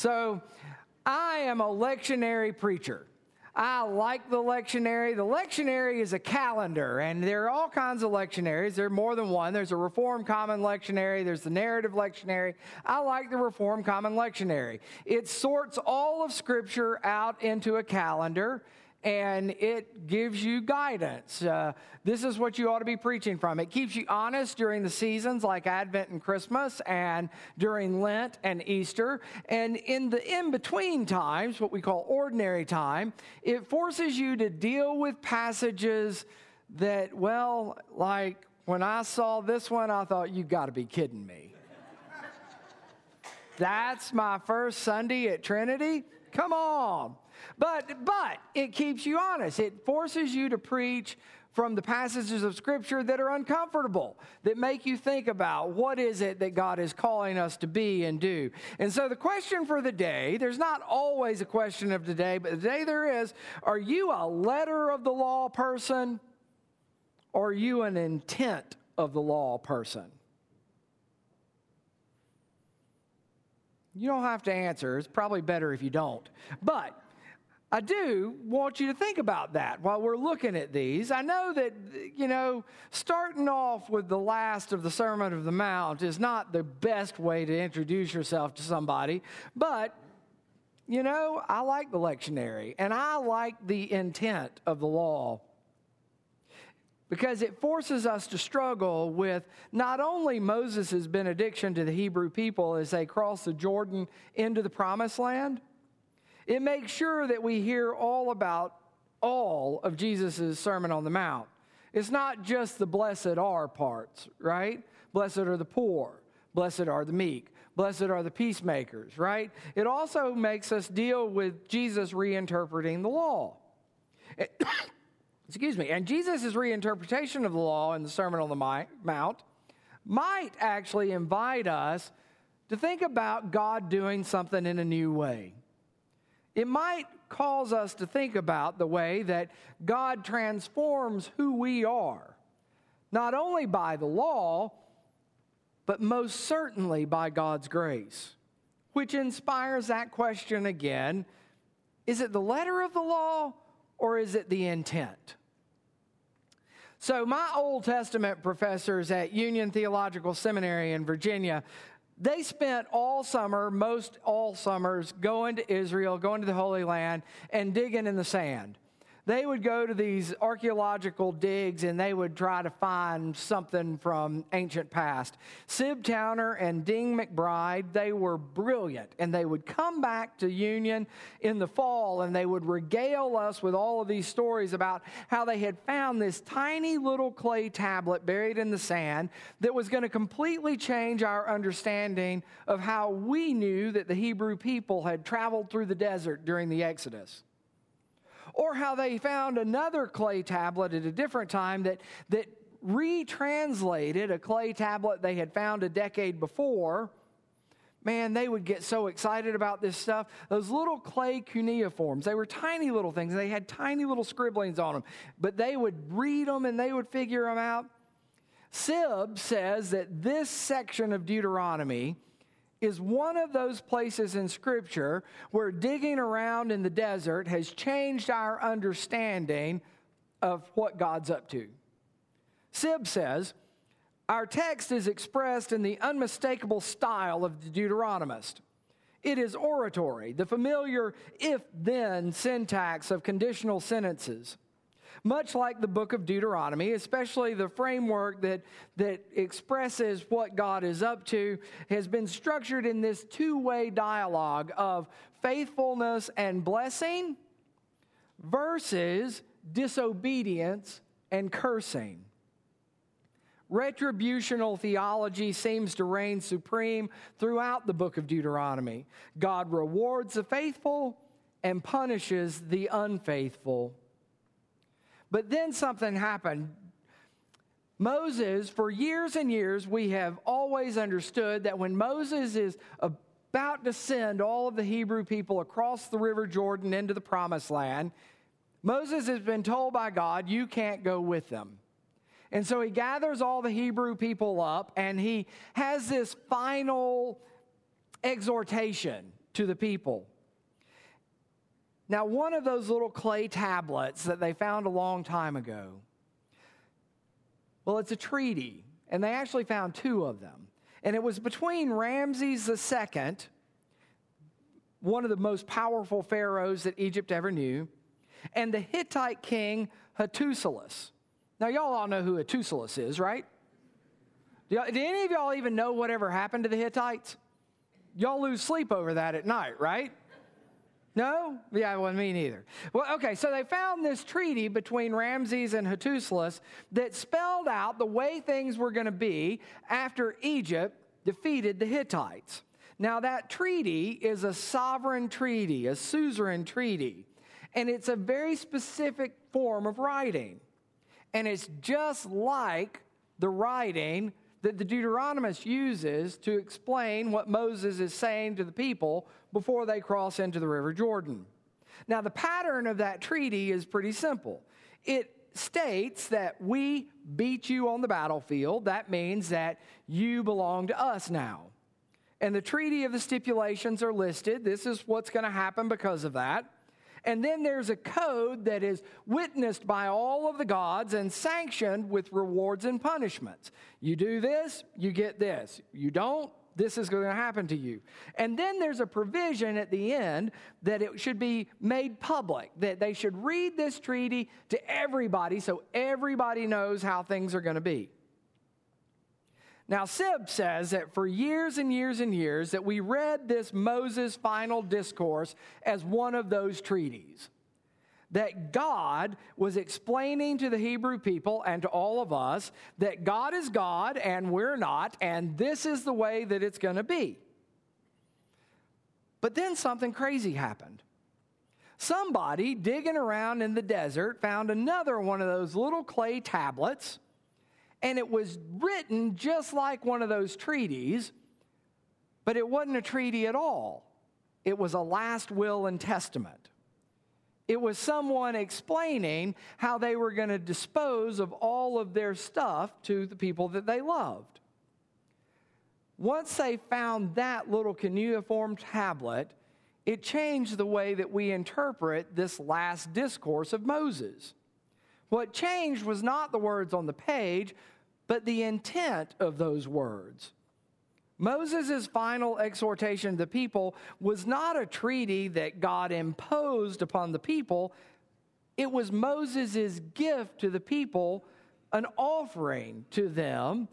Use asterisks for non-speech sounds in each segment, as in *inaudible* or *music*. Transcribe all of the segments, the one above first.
So I am a lectionary preacher. I like the lectionary. The lectionary is a calendar, and there are all kinds of lectionaries. There are more than one. There's a Reform Common Lectionary, there's the Narrative Lectionary. I like the Reform Common Lectionary. It sorts all of Scripture out into a calendar and it gives you guidance. Uh, this is what you ought to be preaching from. It keeps you honest during the seasons like Advent and Christmas, and during Lent and Easter. And in the in between times, what we call ordinary time, it forces you to deal with passages that, well, like when I saw this one, I thought, you got to be kidding me. That's my first Sunday at Trinity? Come on. But, but it keeps you honest. It forces you to preach from the passages of Scripture that are uncomfortable, that make you think about what is it that God is calling us to be and do. And so, the question for the day there's not always a question of today, but today there is are you a letter of the law person or are you an intent of the law person? You don't have to answer. It's probably better if you don't. But I do want you to think about that while we're looking at these. I know that, you know, starting off with the last of the Sermon of the Mount is not the best way to introduce yourself to somebody, but, you know, I like the lectionary and I like the intent of the law because it forces us to struggle with not only Moses' benediction to the Hebrew people as they cross the Jordan into the promised land it makes sure that we hear all about all of Jesus' Sermon on the Mount. It's not just the blessed are parts, right? Blessed are the poor, blessed are the meek, blessed are the peacemakers, right? It also makes us deal with Jesus reinterpreting the law. *coughs* Excuse me. And Jesus' reinterpretation of the law in the Sermon on the Mount might actually invite us to think about God doing something in a new way it might cause us to think about the way that God transforms who we are, not only by the law, but most certainly by God's grace, which inspires that question again is it the letter of the law or is it the intent? So, my Old Testament professors at Union Theological Seminary in Virginia they spent all summer, most all summers, going to Israel, going to the Holy Land, and digging in the sand they would go to these archaeological digs and they would try to find something from ancient past. Sib Towner and Dean McBride, they were brilliant and they would come back to Union in the fall and they would regale us with all of these stories about how they had found this tiny little clay tablet buried in the sand that was going to completely change our understanding of how we knew that the Hebrew people had traveled through the desert during the Exodus or how they found another clay tablet at a different time that, that retranslated a clay tablet they had found a decade before. Man, they would get so excited about this stuff. Those little clay cuneiforms, they were tiny little things. They had tiny little scribblings on them, but they would read them and they would figure them out. Sib says that this section of Deuteronomy is one of those places in Scripture where digging around in the desert has changed our understanding of what God's up to. Sib says, Our text is expressed in the unmistakable style of the Deuteronomist. It is oratory, the familiar if then syntax of conditional sentences much like the book of Deuteronomy, especially the framework that, that expresses what God is up to, has been structured in this two way dialogue of faithfulness and blessing versus disobedience and cursing. Retributional theology seems to reign supreme throughout the book of Deuteronomy. God rewards the faithful and punishes the unfaithful. But then something happened. Moses, for years and years, we have always understood that when Moses is about to send all of the Hebrew people across the River Jordan into the promised land, Moses has been told by God, You can't go with them. And so he gathers all the Hebrew people up and he has this final exhortation to the people. Now, one of those little clay tablets that they found a long time ago, well, it's a treaty, and they actually found two of them. And it was between Ramses II, one of the most powerful pharaohs that Egypt ever knew, and the Hittite king Hattusilus. Now, y'all all know who Hattusilus is, right? Do, any of y'all even know whatever happened to the Hittites? Y'all lose sleep over that at night, right? No? Yeah, well, me neither. Well, okay, so they found this treaty between Ramses and Hattusilus that spelled out the way things were going to be after Egypt defeated the Hittites. Now, that treaty is a sovereign treaty, a suzerain treaty, and it's a very specific form of writing. And it's just like the writing that the Deuteronomist uses to explain what Moses is saying to the people before they cross into the River Jordan. Now, the pattern of that treaty is pretty simple. It states that we beat you on the battlefield. That means that you belong to us now. And the treaty of the stipulations are listed. This is what's going to happen because of that. And then there's a code that is witnessed by all of the gods and sanctioned with rewards and punishments. You do this, you get this. You don't, this is going to happen to you. And then there's a provision at the end that it should be made public, that they should read this treaty to everybody so everybody knows how things are going to be. Now, Sib says that for years and years and years that we read this Moses final discourse as one of those treaties. That God was explaining to the Hebrew people and to all of us that God is God and we're not, and this is the way that it's going to be. But then something crazy happened. Somebody digging around in the desert found another one of those little clay tablets and it was written just like one of those treaties, but it wasn't a treaty at all. It was a last will and testament. It was someone explaining how they were going to dispose of all of their stuff to the people that they loved. Once they found that little cuneiform tablet, it changed the way that we interpret this last discourse of Moses. What changed was not the words on the page, but the intent of those words. Moses' final exhortation to the people was not a treaty that God imposed upon the people, it was Moses' gift to the people, an offering to them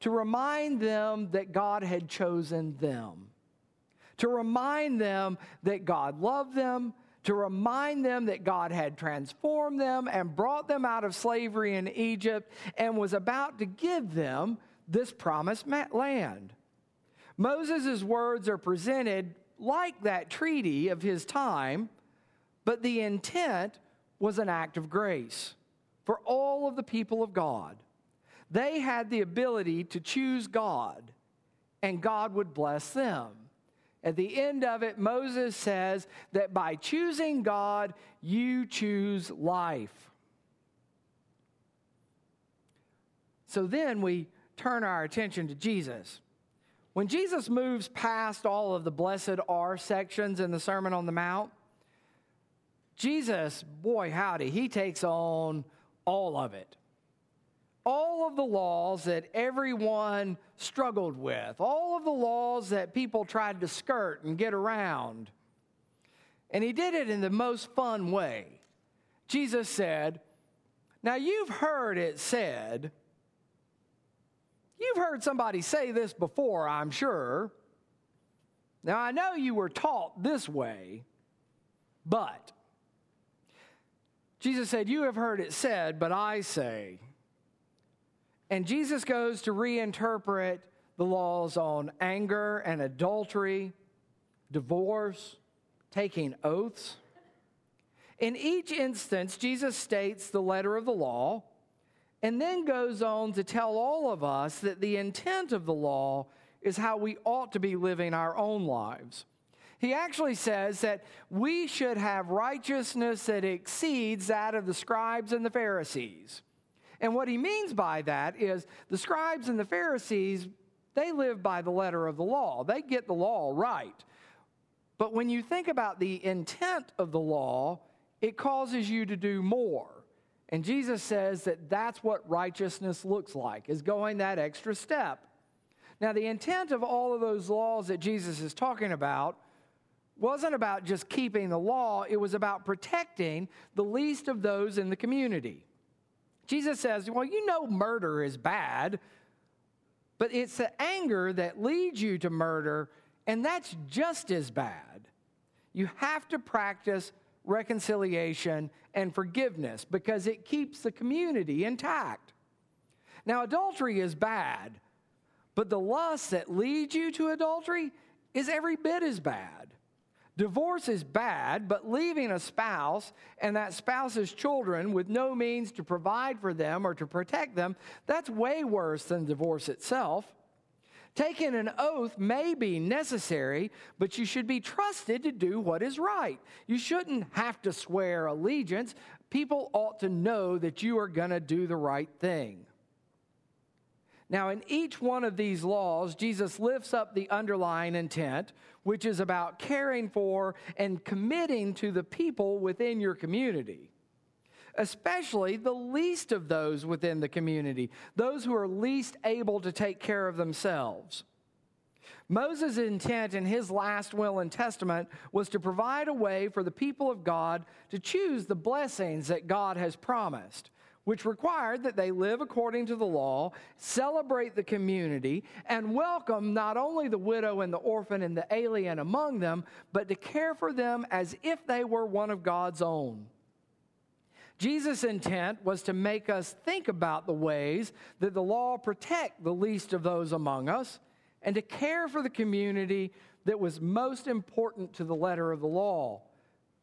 to remind them that God had chosen them, to remind them that God loved them, to remind them that God had transformed them and brought them out of slavery in Egypt and was about to give them this promised land. Moses' words are presented like that treaty of his time, but the intent was an act of grace for all of the people of God. They had the ability to choose God, and God would bless them. At the end of it, Moses says that by choosing God, you choose life. So then we turn our attention to Jesus. When Jesus moves past all of the blessed are sections in the Sermon on the Mount, Jesus, boy, howdy, he takes on all of it all of the laws that everyone struggled with, all of the laws that people tried to skirt and get around. And he did it in the most fun way. Jesus said, Now you've heard it said, you've heard somebody say this before, I'm sure. Now I know you were taught this way, but Jesus said, You have heard it said, but I say, and Jesus goes to reinterpret the laws on anger and adultery, divorce, taking oaths. In each instance, Jesus states the letter of the law and then goes on to tell all of us that the intent of the law is how we ought to be living our own lives. He actually says that we should have righteousness that exceeds that of the scribes and the Pharisees. And what he means by that is the scribes and the Pharisees, they live by the letter of the law. They get the law right. But when you think about the intent of the law, it causes you to do more. And Jesus says that that's what righteousness looks like, is going that extra step. Now, the intent of all of those laws that Jesus is talking about wasn't about just keeping the law, it was about protecting the least of those in the community. Jesus says, Well, you know, murder is bad, but it's the anger that leads you to murder, and that's just as bad. You have to practice reconciliation and forgiveness because it keeps the community intact. Now, adultery is bad, but the lust that leads you to adultery is every bit as bad. Divorce is bad, but leaving a spouse and that spouse's children with no means to provide for them or to protect them, that's way worse than divorce itself. Taking an oath may be necessary, but you should be trusted to do what is right. You shouldn't have to swear allegiance. People ought to know that you are going to do the right thing. Now, in each one of these laws, Jesus lifts up the underlying intent, which is about caring for and committing to the people within your community, especially the least of those within the community, those who are least able to take care of themselves. Moses' intent in his last will and testament was to provide a way for the people of God to choose the blessings that God has promised which required that they live according to the law, celebrate the community, and welcome not only the widow and the orphan and the alien among them, but to care for them as if they were one of God's own. Jesus' intent was to make us think about the ways that the law protect the least of those among us and to care for the community that was most important to the letter of the law,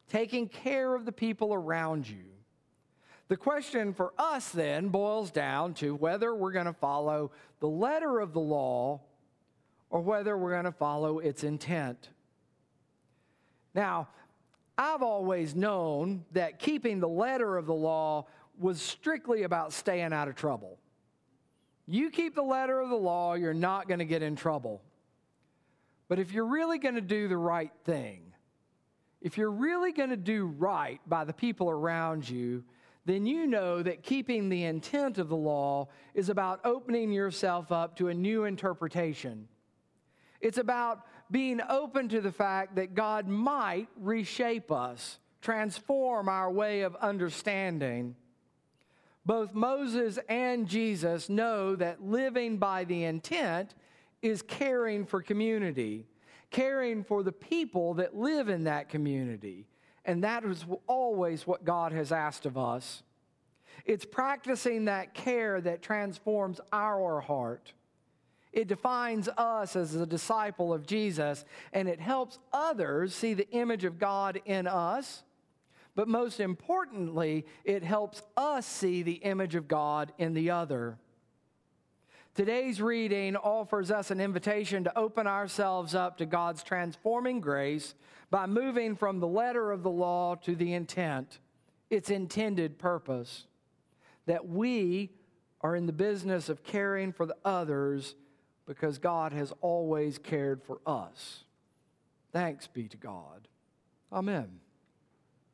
taking care of the people around you. The question for us then boils down to whether we're going to follow the letter of the law or whether we're going to follow its intent. Now, I've always known that keeping the letter of the law was strictly about staying out of trouble. You keep the letter of the law, you're not going to get in trouble. But if you're really going to do the right thing, if you're really going to do right by the people around you, then you know that keeping the intent of the law is about opening yourself up to a new interpretation. It's about being open to the fact that God might reshape us, transform our way of understanding. Both Moses and Jesus know that living by the intent is caring for community, caring for the people that live in that community. And that is always what God has asked of us. It's practicing that care that transforms our heart. It defines us as a disciple of Jesus, and it helps others see the image of God in us. But most importantly, it helps us see the image of God in the other. Today's reading offers us an invitation to open ourselves up to God's transforming grace by moving from the letter of the law to the intent, its intended purpose. That we are in the business of caring for the others because God has always cared for us. Thanks be to God. Amen.